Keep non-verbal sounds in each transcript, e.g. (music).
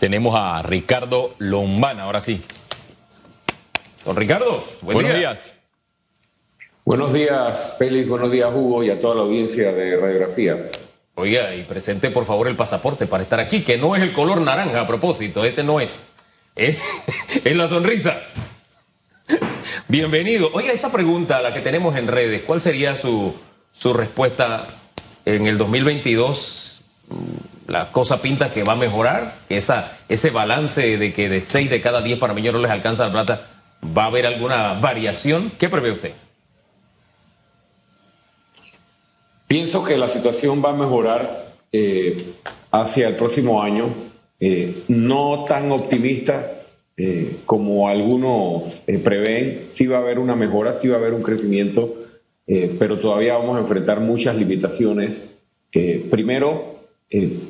Tenemos a Ricardo Lombana, ahora sí. Don Ricardo, buenos días. Buenos días, Félix, buenos días, Hugo, y a toda la audiencia de Radiografía. Oiga, y presente por favor el pasaporte para estar aquí, que no es el color naranja a propósito, ese no es. Es, (laughs) la sonrisa. Bienvenido. Oiga, esa pregunta, la que tenemos en redes, ¿cuál sería su, su respuesta en el 2022? ¿La cosa pinta que va a mejorar? Esa, ese balance de que de 6 de cada 10 panameños no les alcanza la plata, ¿va a haber alguna variación? ¿Qué prevé usted? Pienso que la situación va a mejorar eh, hacia el próximo año, eh, no tan optimista eh, como algunos prevén, sí va a haber una mejora, sí va a haber un crecimiento, pero todavía vamos a enfrentar muchas limitaciones. primero,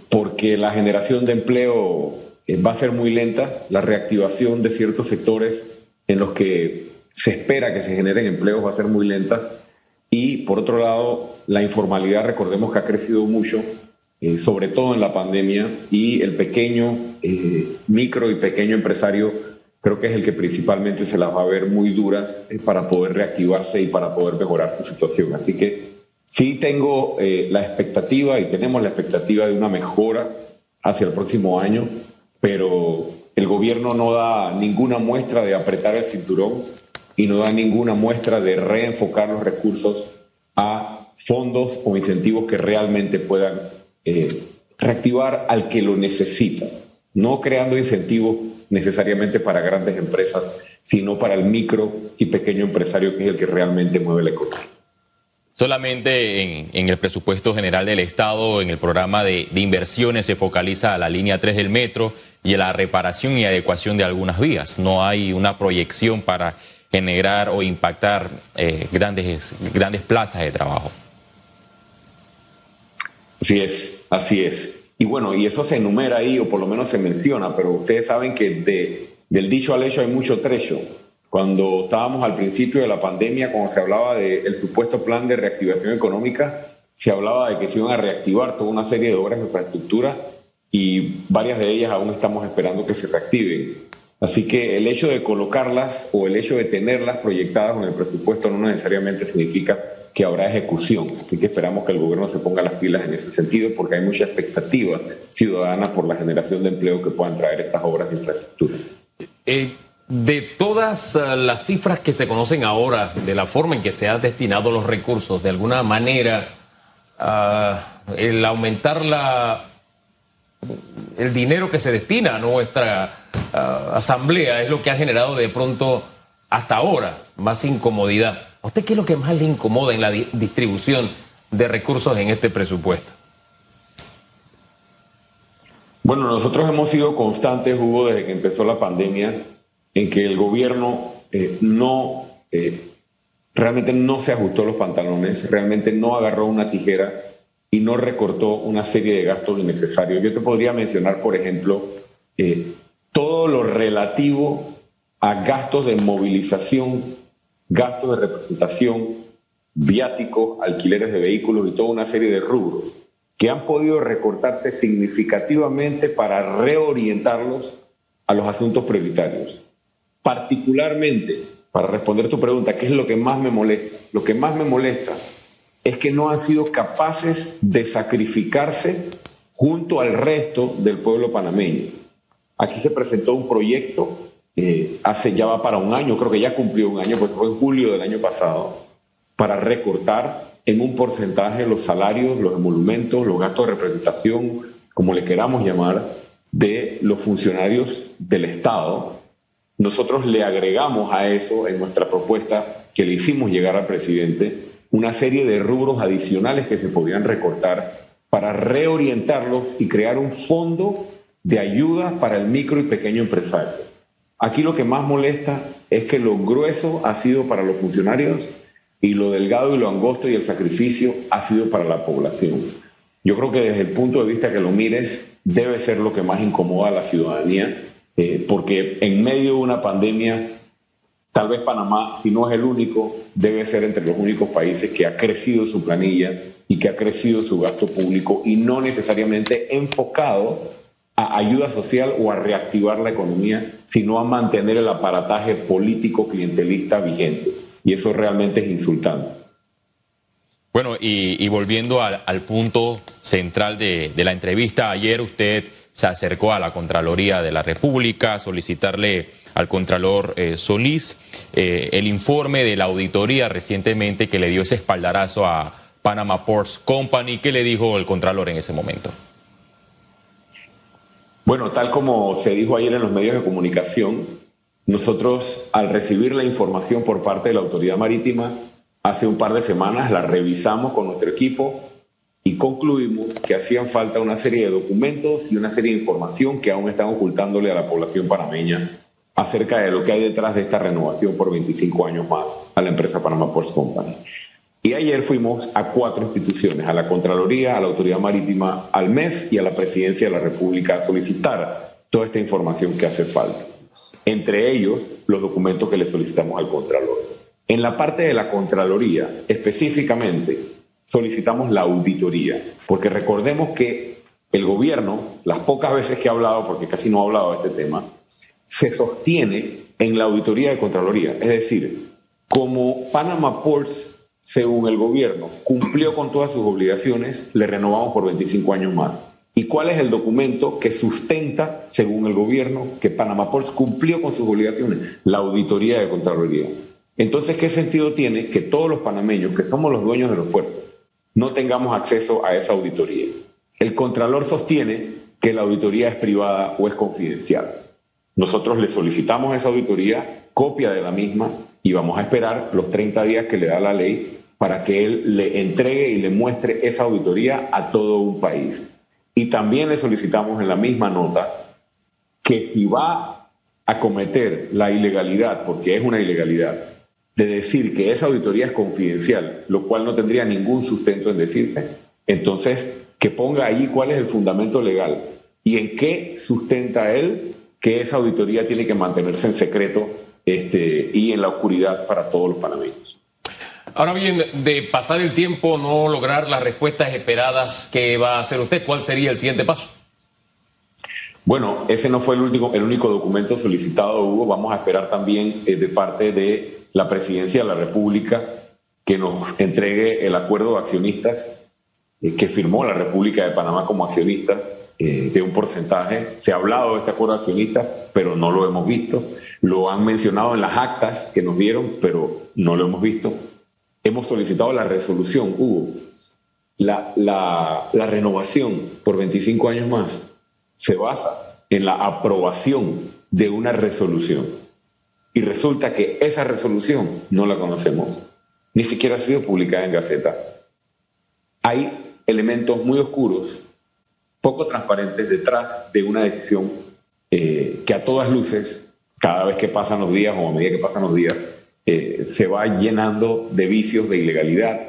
porque la generación de empleo va a ser muy lenta, la reactivación de ciertos sectores en los que se espera que se generen empleos va a ser muy lenta. Y por otro lado, la informalidad, recordemos que ha crecido mucho, eh, sobre todo en la pandemia, y el pequeño, eh, micro y pequeño empresario creo que es el que principalmente se las va a ver muy duras eh, para poder reactivarse y para poder mejorar su situación. Así que sí tengo la expectativa y tenemos la expectativa de una mejora hacia el próximo año, pero el gobierno no da ninguna muestra de apretar el cinturón y no da ninguna muestra de reenfocar los recursos a fondos o incentivos que realmente puedan eh, reactivar al que lo necesita, no creando incentivos necesariamente para grandes empresas, sino para el micro y pequeño empresario que es el que realmente mueve la economía. Solamente en, el presupuesto general del Estado, en el programa de, inversiones, se focaliza a la línea 3 del metro y a la reparación y adecuación de algunas vías. No hay una proyección para generar o impactar eh, grandes, grandes plazas de trabajo. Así es, así es. Y bueno, y eso se enumera ahí, o por lo menos se menciona, pero ustedes saben que de, del dicho al hecho hay mucho trecho. Cuando estábamos al principio de la pandemia, cuando se hablaba del supuesto plan de reactivación económica, se hablaba de que se iban a reactivar toda una serie de obras de infraestructura y varias de ellas aún estamos esperando que se reactiven. Así que el hecho de colocarlas o el hecho de tenerlas proyectadas en el presupuesto no necesariamente significa que habrá ejecución. Así que esperamos que el gobierno se ponga las pilas en ese sentido porque hay mucha expectativa ciudadana por la generación de empleo que puedan traer estas obras de infraestructura. Eh, de todas eh, las cifras que se conocen ahora, de la forma en que se han destinado los recursos, de alguna manera, ah, el aumentar la, el dinero que se destina a nuestra asamblea es lo que ha generado de pronto hasta ahora más incomodidad. ¿A usted qué es lo que más le incomoda en la distribución de recursos en este presupuesto? Bueno, nosotros hemos sido constantes, Hugo, desde que empezó la pandemia, en que el gobierno eh, no, eh, realmente no se ajustó los pantalones, realmente no agarró una tijera y no recortó una serie de gastos innecesarios. Yo te podría mencionar, por ejemplo, eh, todo lo relativo a gastos de movilización, gastos de representación, viáticos, alquileres de vehículos y toda una serie de rubros que han podido recortarse significativamente para reorientarlos a los asuntos prioritarios. Particularmente, para responder tu pregunta, ¿qué es lo que más me molesta? Lo que más me molesta es que no han sido capaces de sacrificarse junto al resto del pueblo panameño. Aquí se presentó un proyecto, eh, hace ya va para un año, creo que ya cumplió un año, pues fue en julio del año pasado, para recortar en un porcentaje los salarios, los emolumentos, los gastos de representación, como le queramos llamar, de los funcionarios del Estado. Nosotros le agregamos a eso en nuestra propuesta que le hicimos llegar al presidente una serie de rubros adicionales que se podían recortar para reorientarlos y crear un fondo de ayuda para el micro y pequeño empresario. Aquí lo que más molesta es que lo grueso ha sido para los funcionarios y lo delgado y lo angosto y el sacrificio ha sido para la población. Yo creo que desde el punto de vista que lo mires, debe ser lo que más incomoda a la ciudadanía, eh, porque en medio de una pandemia Tal vez Panamá, si no es el único, debe ser entre los únicos países que ha crecido su planilla y que ha crecido su gasto público y no necesariamente enfocado a ayuda social o a reactivar la economía, sino a mantener el aparataje político clientelista vigente. Y eso realmente es insultante. Bueno, y, volviendo al, punto central de, la entrevista, ayer usted se acercó a la Contraloría de la República a solicitarle al Contralor eh, Solís eh, el informe de la auditoría recientemente que le dio ese espaldarazo a Panama Ports Company. ¿Qué le dijo el Contralor en ese momento? Bueno, tal como se dijo ayer en los medios de comunicación, nosotros al recibir la información por parte de la Autoridad Marítima, hace un par de semanas la revisamos con nuestro equipo y concluimos que hacían falta una serie de documentos y una serie de información que aún están ocultándole a la población panameña acerca de lo que hay detrás de esta renovación por 25 años más a la empresa Panama Ports Company. Y ayer fuimos a cuatro instituciones, a la Contraloría, a la Autoridad Marítima, al MEF y a la Presidencia de la República a solicitar toda esta información que hace falta. Entre ellos, los documentos que le solicitamos al Contralor. En la parte de la Contraloría, específicamente, solicitamos la auditoría, porque recordemos que el gobierno, las pocas veces que ha hablado, porque casi no ha hablado de este tema, se sostiene en la auditoría de Contraloría. Es decir, como Panama Ports según el gobierno, cumplió con todas sus obligaciones, le renovamos por 25 años más. ¿Y cuál es el documento que sustenta, según el gobierno, que Panamá Ports cumplió con sus obligaciones? La auditoría de Contraloría. Entonces, ¿qué sentido tiene que todos los panameños, que somos los dueños de los puertos, no tengamos acceso a esa auditoría? El Contralor sostiene que la auditoría es privada o es confidencial. Nosotros le solicitamos esa auditoría, copia de la misma, y vamos a esperar los 30 días que le da la ley para que él le entregue y le muestre esa auditoría a todo un país. Y también le solicitamos en la misma nota que si va a cometer la ilegalidad, porque es una ilegalidad, de decir que esa auditoría es confidencial, lo cual no tendría ningún sustento en decirse, entonces que ponga ahí cuál es el fundamento legal y en qué sustenta él que esa auditoría tiene que mantenerse en secreto este, y en la oscuridad para todos los panameños. Ahora bien, de pasar el tiempo, no lograr las respuestas esperadas, ¿qué va a hacer usted? ¿Cuál sería el siguiente paso? Bueno, ese no fue el, último, el único documento solicitado, Hugo. Vamos a esperar también eh, de parte de la Presidencia de la República que nos entregue el acuerdo de accionistas eh, que firmó la República de Panamá como accionista eh, de un porcentaje. Se ha hablado de este acuerdo de accionistas, pero no lo hemos visto. Lo han mencionado en las actas que nos dieron, pero no lo hemos visto hemos solicitado la resolución, Hugo. La, la, la, renovación por 25 años más se basa en la aprobación de una resolución. Y resulta que esa resolución no la conocemos, ni siquiera ha sido publicada en Gaceta. Hay elementos muy oscuros, poco transparentes detrás de una decisión eh, que a todas luces, cada vez que pasan los días o a medida que pasan los días, eh, se va llenando de vicios de ilegalidad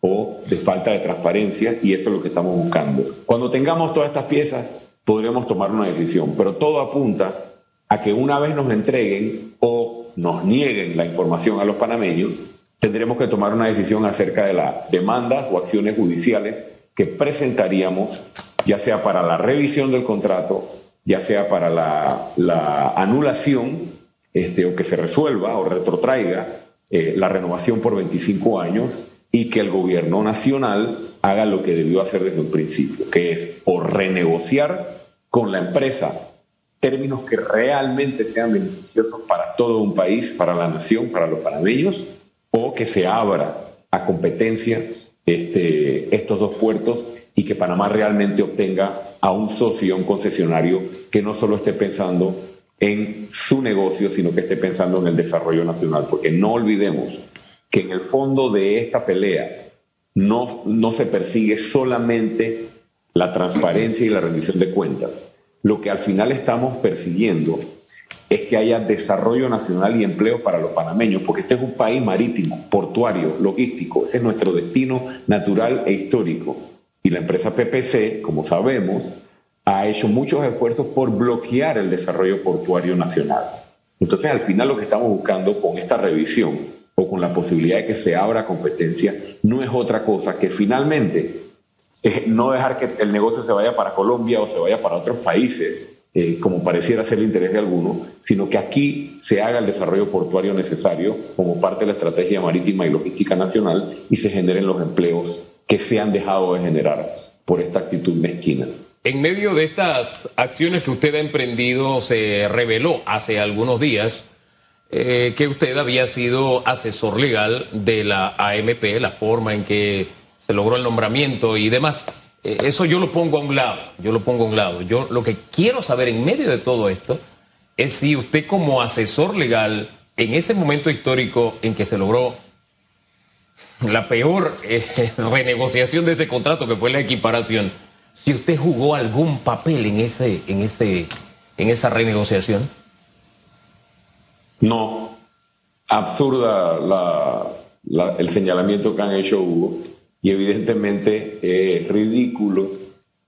o de falta de transparencia y eso es lo que estamos buscando. Cuando tengamos todas estas piezas podremos tomar una decisión, pero todo apunta a que una vez nos entreguen o nos nieguen la información a los panameños, tendremos que tomar una decisión acerca de las demandas o acciones judiciales que presentaríamos, ya sea para la revisión del contrato, ya sea para la, la anulación este, o que se resuelva o retrotraiga eh, la renovación por 25 años y que el gobierno nacional haga lo que debió hacer desde un principio, que es o renegociar con la empresa términos que realmente sean beneficiosos para todo un país, para la nación, para los panameños, o que se abra a competencia este, estos dos puertos y que Panamá realmente obtenga a un socio, un concesionario que no solo esté pensando en su negocio, sino que esté pensando en el desarrollo nacional. Porque no olvidemos que en el fondo de esta pelea no, no se persigue solamente la transparencia y la rendición de cuentas. Lo que al final estamos persiguiendo es que haya desarrollo nacional y empleo para los panameños, porque este es un país marítimo, portuario, logístico, ese es nuestro destino natural e histórico. Y la empresa PPC, como sabemos, ha hecho muchos esfuerzos por bloquear el desarrollo portuario nacional. Entonces, al final lo que estamos buscando con esta revisión o con la posibilidad de que se abra competencia no es otra cosa que finalmente eh, no dejar que el negocio se vaya para Colombia o se vaya para otros países, eh, como pareciera ser el interés de algunos, sino que aquí se haga el desarrollo portuario necesario como parte de la estrategia marítima y logística nacional y se generen los empleos que se han dejado de generar por esta actitud mezquina. En medio de estas acciones que usted ha emprendido, se reveló hace algunos días eh, que usted había sido asesor legal de la AMP, la forma en que se logró el nombramiento y demás. Eh, eso yo lo pongo a un lado, yo lo pongo a un lado. Yo lo que quiero saber en medio de todo esto es si usted como asesor legal, en ese momento histórico en que se logró la peor eh, (laughs) renegociación de ese contrato, que fue la equiparación, si usted jugó algún papel en, ese, en, ese, en esa renegociación. No, absurda el señalamiento que han hecho Hugo y evidentemente es ridículo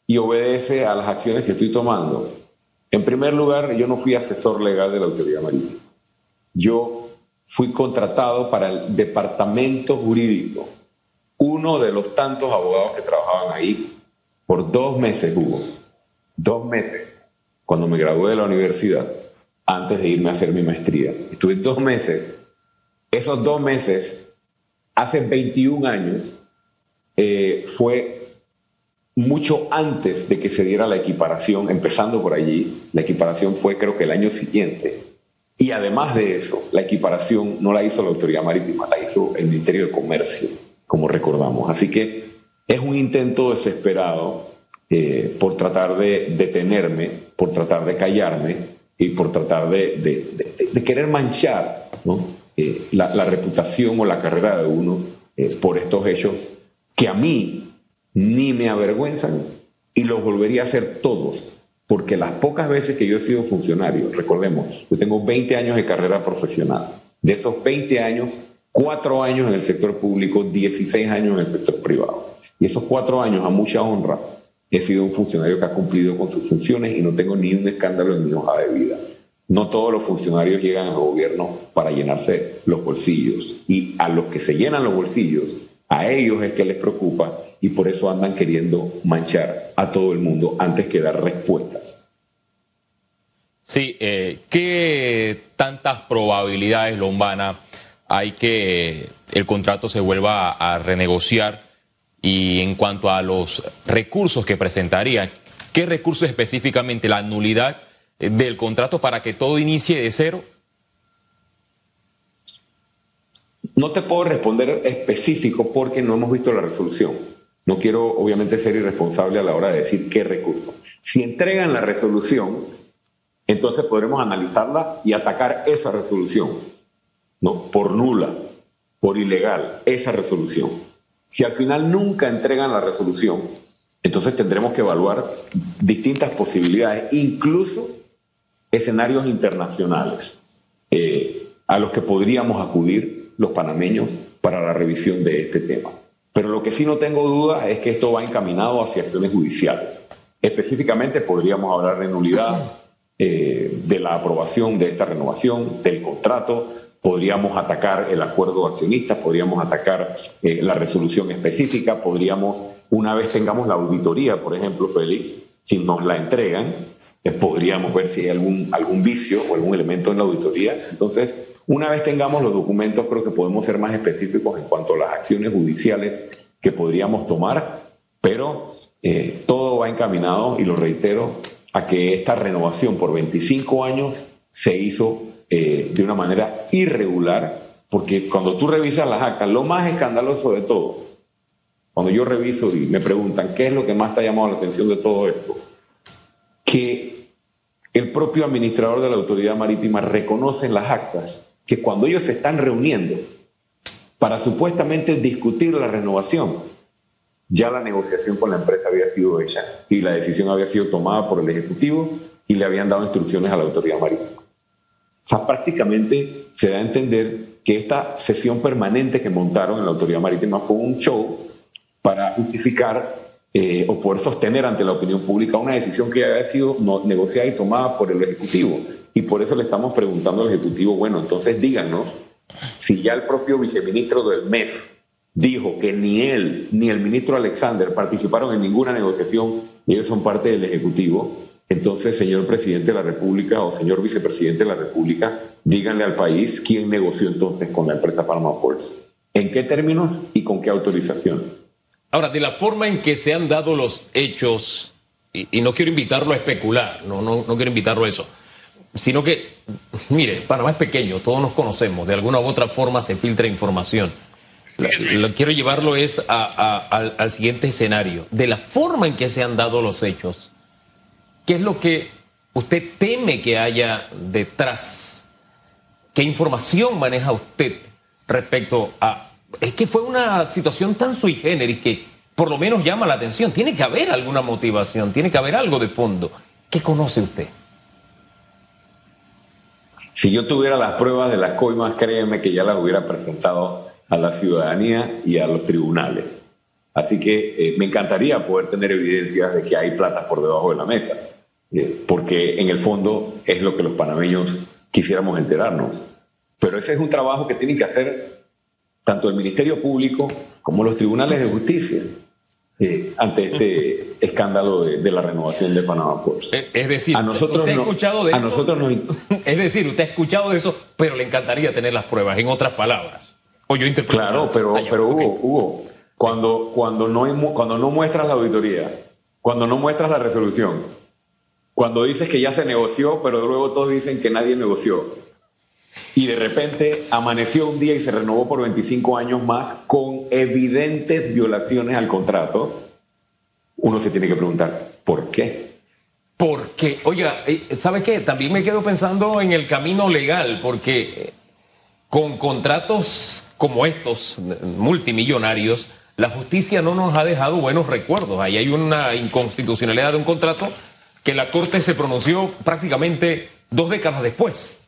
y obedece a las acciones que estoy tomando. En primer lugar, yo no fui asesor legal de la autoridad marítima. Yo fui contratado para el departamento jurídico, uno de los tantos abogados que trabajaban ahí, por dos meses, Hugo. Dos meses, cuando me gradué de la universidad, antes de irme a hacer mi maestría. Estuve dos meses. Esos dos meses, hace 21 años, eh, fue mucho antes de que se diera la equiparación, empezando por allí. La equiparación fue creo que el año siguiente. Y además de eso, la equiparación no la hizo la Autoridad Marítima, la hizo el Ministerio de Comercio, como recordamos. Así que es un intento desesperado eh, por tratar de detenerme, por tratar de callarme y por tratar de, querer manchar eh, la, reputación o la carrera de uno por estos hechos que a mí ni me avergüenzan y los volvería a hacer todos, porque las pocas veces que yo he sido funcionario, recordemos, yo tengo 20 años de carrera profesional, de esos 20 años, 4 años en el sector público, 16 años en el sector privado. Y esos 4 años, a mucha honra, he sido un funcionario que ha cumplido con sus funciones y no tengo ni un escándalo en mi hoja de vida. No todos los funcionarios llegan al gobierno para llenarse los bolsillos y a los que se llenan los bolsillos a ellos es que les preocupa y por eso andan queriendo manchar a todo el mundo antes que dar respuestas. Sí, eh, ¿qué tantas probabilidades, Lombana, hay que el contrato se vuelva a, renegociar? Y en cuanto a los recursos que presentaría, ¿qué recursos específicamente la nulidad del contrato para que todo inicie de cero? No te puedo responder específico porque no hemos visto la resolución. No quiero, obviamente, ser irresponsable a la hora de decir qué recurso. Si entregan la resolución, entonces podremos analizarla y atacar esa resolución, ¿no? Por nula, por ilegal, esa resolución. Si al final nunca entregan la resolución, entonces tendremos que evaluar distintas posibilidades, incluso escenarios internacionales eh, a los que podríamos acudir los panameños para la revisión de este tema. Pero lo que sí no tengo duda es que esto va encaminado hacia acciones judiciales. Específicamente podríamos hablar de nulidad, eh, de la aprobación de esta renovación, del contrato, podríamos atacar el acuerdo de accionistas, podríamos atacar eh, la resolución específica, podríamos, una vez tengamos la auditoría, por ejemplo, Félix, si nos la entregan, eh, podríamos ver si hay algún, algún vicio o algún elemento en la auditoría. Entonces, una vez tengamos los documentos, creo que podemos ser más específicos en cuanto a las acciones judiciales que podríamos tomar, pero eh, todo va encaminado, y lo reitero, a que esta renovación por 25 años se hizo eh, de una manera irregular, porque cuando tú revisas las actas, lo más escandaloso de todo, cuando yo reviso y me preguntan qué es lo que más te ha llamado la atención de todo esto, que el propio administrador de la autoridad marítima reconoce en las actas que cuando ellos se están reuniendo para supuestamente discutir la renovación, ya la negociación con la empresa había sido hecha y la decisión había sido tomada por el Ejecutivo y le habían dado instrucciones a la autoridad marítima. O sea, prácticamente se da a entender que esta sesión permanente que montaron en la autoridad marítima fue un show para justificar eh, o poder sostener ante la opinión pública una decisión que había sido negociada y tomada por el Ejecutivo y por eso le estamos preguntando al Ejecutivo, bueno, entonces díganos si ya el propio viceministro del MEF dijo que ni él ni el ministro Alexander participaron en ninguna negociación y ellos son parte del Ejecutivo, entonces, señor presidente de la República o señor vicepresidente de la República, díganle al país quién negoció entonces con la empresa Panama Ports, en qué términos y con qué autorizaciones. Ahora, de la forma en que se han dado los hechos, y, no quiero invitarlo a especular, no, no, no quiero invitarlo a eso, sino que, mire, Panamá es pequeño, todos nos conocemos, de alguna u otra forma se filtra información. Lo, quiero llevarlo es al, siguiente escenario. De la forma en que se han dado los hechos, ¿qué es lo que usted teme que haya detrás? ¿Qué información maneja usted respecto a... Es que fue una situación tan sui generis que por lo menos llama la atención. Tiene que haber alguna motivación, tiene que haber algo de fondo. ¿Qué conoce usted? Si yo tuviera las pruebas de las coimas, créeme que ya las hubiera presentado a la ciudadanía y a los tribunales. Así que eh, me encantaría poder tener evidencias de que hay plata por debajo de la mesa, eh, porque en el fondo es lo que los panameños quisiéramos enterarnos. Pero ese es un trabajo que tienen que hacer tanto el Ministerio Público como los tribunales de justicia. Eh, ante este escándalo de, la renovación de Panamá Ports. Es decir, a nosotros usted ha escuchado de eso, nosotros (laughs) Es decir, usted ha escuchado de eso, pero le encantaría tener las pruebas, en otras palabras. O yo Claro, pero, pero Hugo, Hugo, cuando, cuando, no, cuando no muestras la auditoría, cuando no muestras la resolución, cuando dices que ya se negoció, pero luego todos dicen que nadie negoció, y de repente amaneció un día y se renovó por 25 años más con evidentes violaciones al contrato, uno se tiene que preguntar, ¿por qué? Porque, oiga, eh, ¿sabe qué? También me quedo pensando en el camino legal, porque eh, con contratos como estos, multimillonarios, la justicia no nos ha dejado buenos recuerdos. Ahí hay una inconstitucionalidad de un contrato que la Corte se pronunció prácticamente dos décadas después.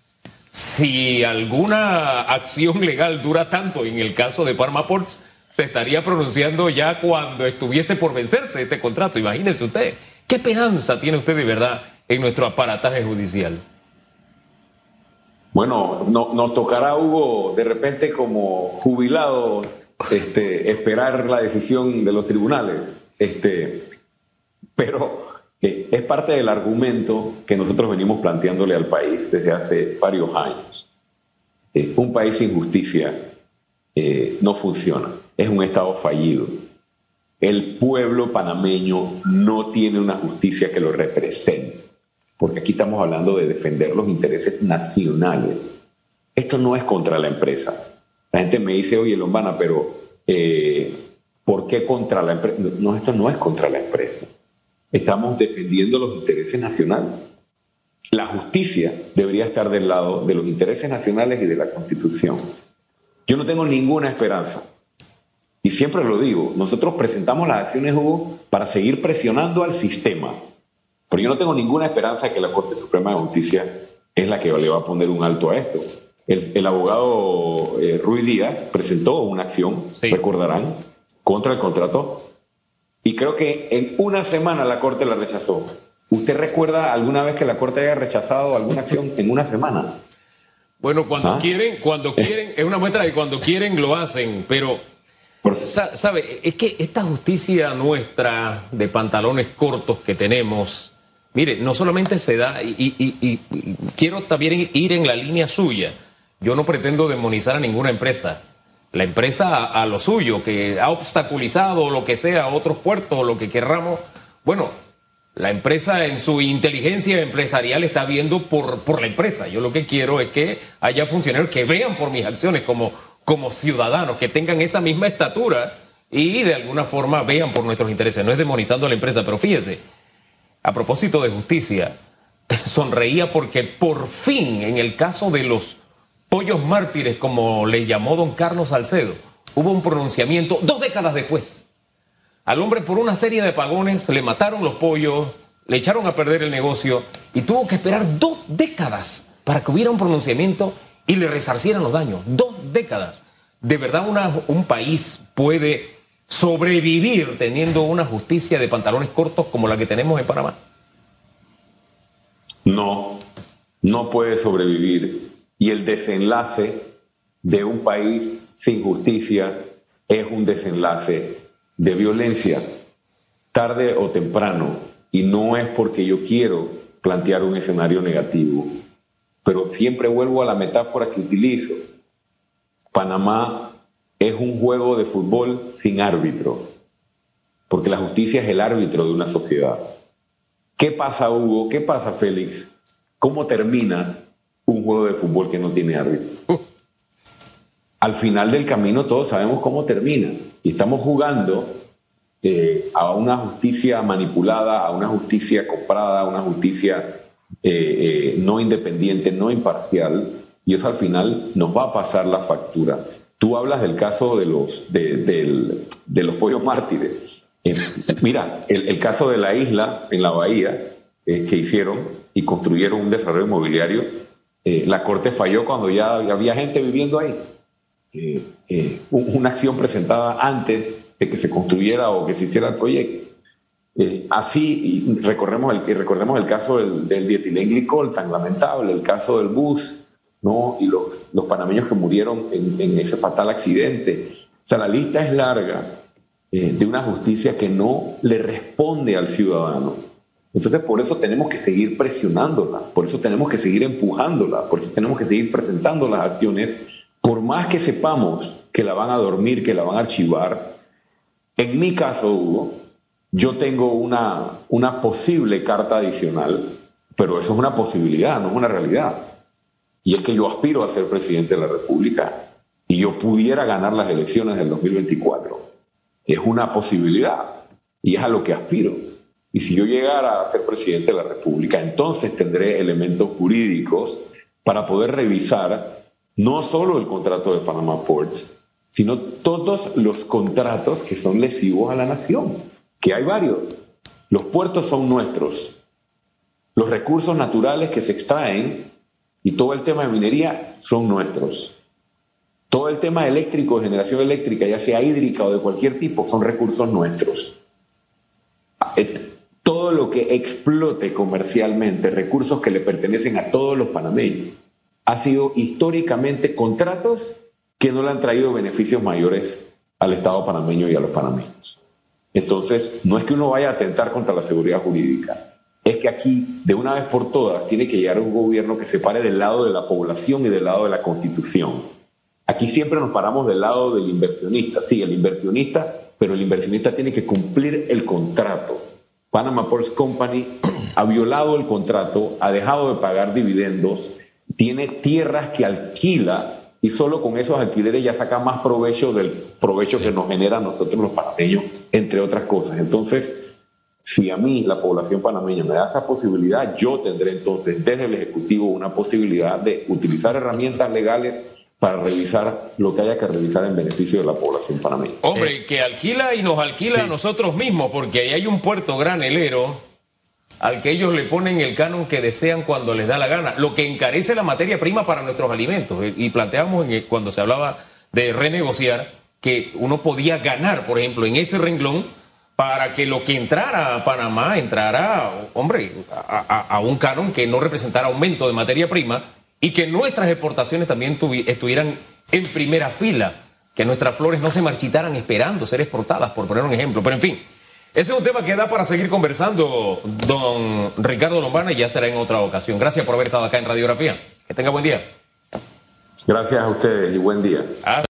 Si alguna acción legal dura tanto, en el caso de Parma Ports, se estaría pronunciando ya cuando estuviese por vencerse este contrato. Imagínese usted, ¿qué esperanza tiene usted de verdad en nuestro aparataje judicial? Bueno, no, nos tocará, Hugo, de repente como jubilados, este, esperar la decisión de los tribunales. Este, pero es parte del argumento que nosotros venimos planteándole al país desde hace varios años. Eh, un país sin justicia eh, no funciona, es un Estado fallido. El pueblo panameño no tiene una justicia que lo represente porque aquí estamos hablando de defender los intereses nacionales. Esto no es contra la empresa. La gente me dice, oye, Lombana, pero eh, ¿por qué contra la empresa? No, esto no es contra la empresa. Estamos defendiendo los intereses nacionales. La justicia debería estar del lado de los intereses nacionales y de la Constitución. Yo no tengo ninguna esperanza. Y siempre lo digo, nosotros presentamos las acciones, Hugo, para seguir presionando al sistema pero yo no tengo ninguna esperanza de que la Corte Suprema de Justicia es la que le va a poner un alto a esto. El, abogado eh, Ruiz Díaz presentó una acción, recordarán, contra el contrato y creo que en una semana la Corte la rechazó. ¿Usted recuerda alguna vez que la Corte haya rechazado alguna acción en una semana? Bueno, cuando ¿Ah? quieren, cuando quieren, es una muestra de cuando quieren lo hacen, pero sabe, es que esta justicia nuestra de pantalones cortos que tenemos Mire, no solamente se da, y, quiero también ir en la línea suya. Yo no pretendo demonizar a ninguna empresa. La empresa a, lo suyo, que ha obstaculizado lo que sea, otros puertos, lo que querramos. Bueno, la empresa en su inteligencia empresarial está viendo por, por la empresa. Yo lo que quiero es que haya funcionarios que vean por mis acciones como, como ciudadanos, que tengan esa misma estatura y de alguna forma vean por nuestros intereses. No es demonizando a la empresa, pero fíjese a propósito de justicia, (laughs) sonreía porque por fin, en el caso de los pollos mártires, como le llamó don Carlos Salcedo, hubo un pronunciamiento dos décadas después. Al hombre por una serie de pagones le mataron los pollos, le echaron a perder el negocio y tuvo que esperar dos décadas para que hubiera un pronunciamiento y le resarcieran los daños. Dos décadas. ¿De verdad un país puede sobrevivir teniendo una justicia de pantalones cortos como la que tenemos en Panamá? No, no puede sobrevivir. Y el desenlace de un país sin justicia es un desenlace de violencia, tarde o temprano, y no es porque yo quiero plantear un escenario negativo, pero siempre vuelvo a la metáfora que utilizo. Panamá es un juego de fútbol sin árbitro, porque la justicia es el árbitro de una sociedad. ¿Qué pasa, Hugo? ¿Qué pasa, Félix? ¿Cómo termina un juego de fútbol que no tiene árbitro? (laughs) Al final del camino todos sabemos cómo termina. Y estamos jugando eh, a una justicia manipulada, a una justicia comprada, a una justicia eh, eh, no independiente, no imparcial, y eso al final nos va a pasar la factura. Tú hablas del caso de los, de, los pollos mártires. mira, el, caso de la isla en la bahía que hicieron y construyeron un desarrollo inmobiliario, la Corte falló cuando ya había gente viviendo ahí. una acción presentada antes de que se construyera o que se hiciera el proyecto. Eh, así, y recordemos, el, recordemos el caso del, del dietilenglicol tan lamentable, el caso del bus, ¿no? y los, los panameños que murieron en, ese fatal accidente. O sea, la lista es larga eh, de una justicia que no le responde al ciudadano. Entonces, por eso tenemos que seguir presionándola, por eso tenemos que seguir empujándola, por eso tenemos que seguir presentando las acciones, por más que sepamos que la van a dormir, que la van a archivar, en mi caso, Hugo, yo tengo una, una posible carta adicional, pero eso es una posibilidad, no es una realidad. Y es que yo aspiro a ser presidente de la República y yo pudiera ganar las elecciones del 2024. Es una posibilidad y es a lo que aspiro. Y si yo llegara a ser presidente de la República, entonces tendré elementos jurídicos para poder revisar no solo el contrato de Panama Ports, sino todos los contratos que son lesivos a la nación, que hay varios. Los puertos son nuestros, los recursos naturales que se extraen y todo el tema de minería son nuestros. Todo el tema eléctrico, generación eléctrica, ya sea hídrica o de cualquier tipo, son recursos nuestros. Todo lo que explote comercialmente, recursos que le pertenecen a todos los panameños, ha sido históricamente contratos que no le han traído beneficios mayores al Estado panameño y a los panameños. Entonces, no es que uno vaya a atentar contra la seguridad jurídica, es que aquí, de una vez por todas, tiene que llegar un gobierno que se pare del lado de la población y del lado de la constitución. Aquí siempre nos paramos del lado del inversionista. Sí, el inversionista, pero el inversionista tiene que cumplir el contrato. Panama Ports Company ha violado el contrato, ha dejado de pagar dividendos, tiene tierras que alquila y solo con esos alquileres ya saca más provecho del provecho que nos genera a nosotros los panameños, entre otras cosas. Entonces, si a mí la población panameña me da esa posibilidad, yo tendré entonces desde el Ejecutivo una posibilidad de utilizar herramientas legales para revisar lo que haya que revisar en beneficio de la población panameña. Hombre, que alquila y nos alquila a nosotros mismos, porque ahí hay un puerto granelero al que ellos le ponen el canon que desean cuando les da la gana, lo que encarece la materia prima para nuestros alimentos. Y planteamos cuando se hablaba de renegociar que uno podía ganar, por ejemplo, en ese renglón para que lo que entrara a Panamá entrara, hombre, a, un canon que no representara aumento de materia prima y que nuestras exportaciones también estuvieran en primera fila, que nuestras flores no se marchitaran esperando ser exportadas, por poner un ejemplo. Pero en fin. Ese es un tema que da para seguir conversando, don Ricardo Lombana, y ya será en otra ocasión. Gracias por haber estado acá en Radiografía. Que tenga buen día. Gracias a ustedes y buen día.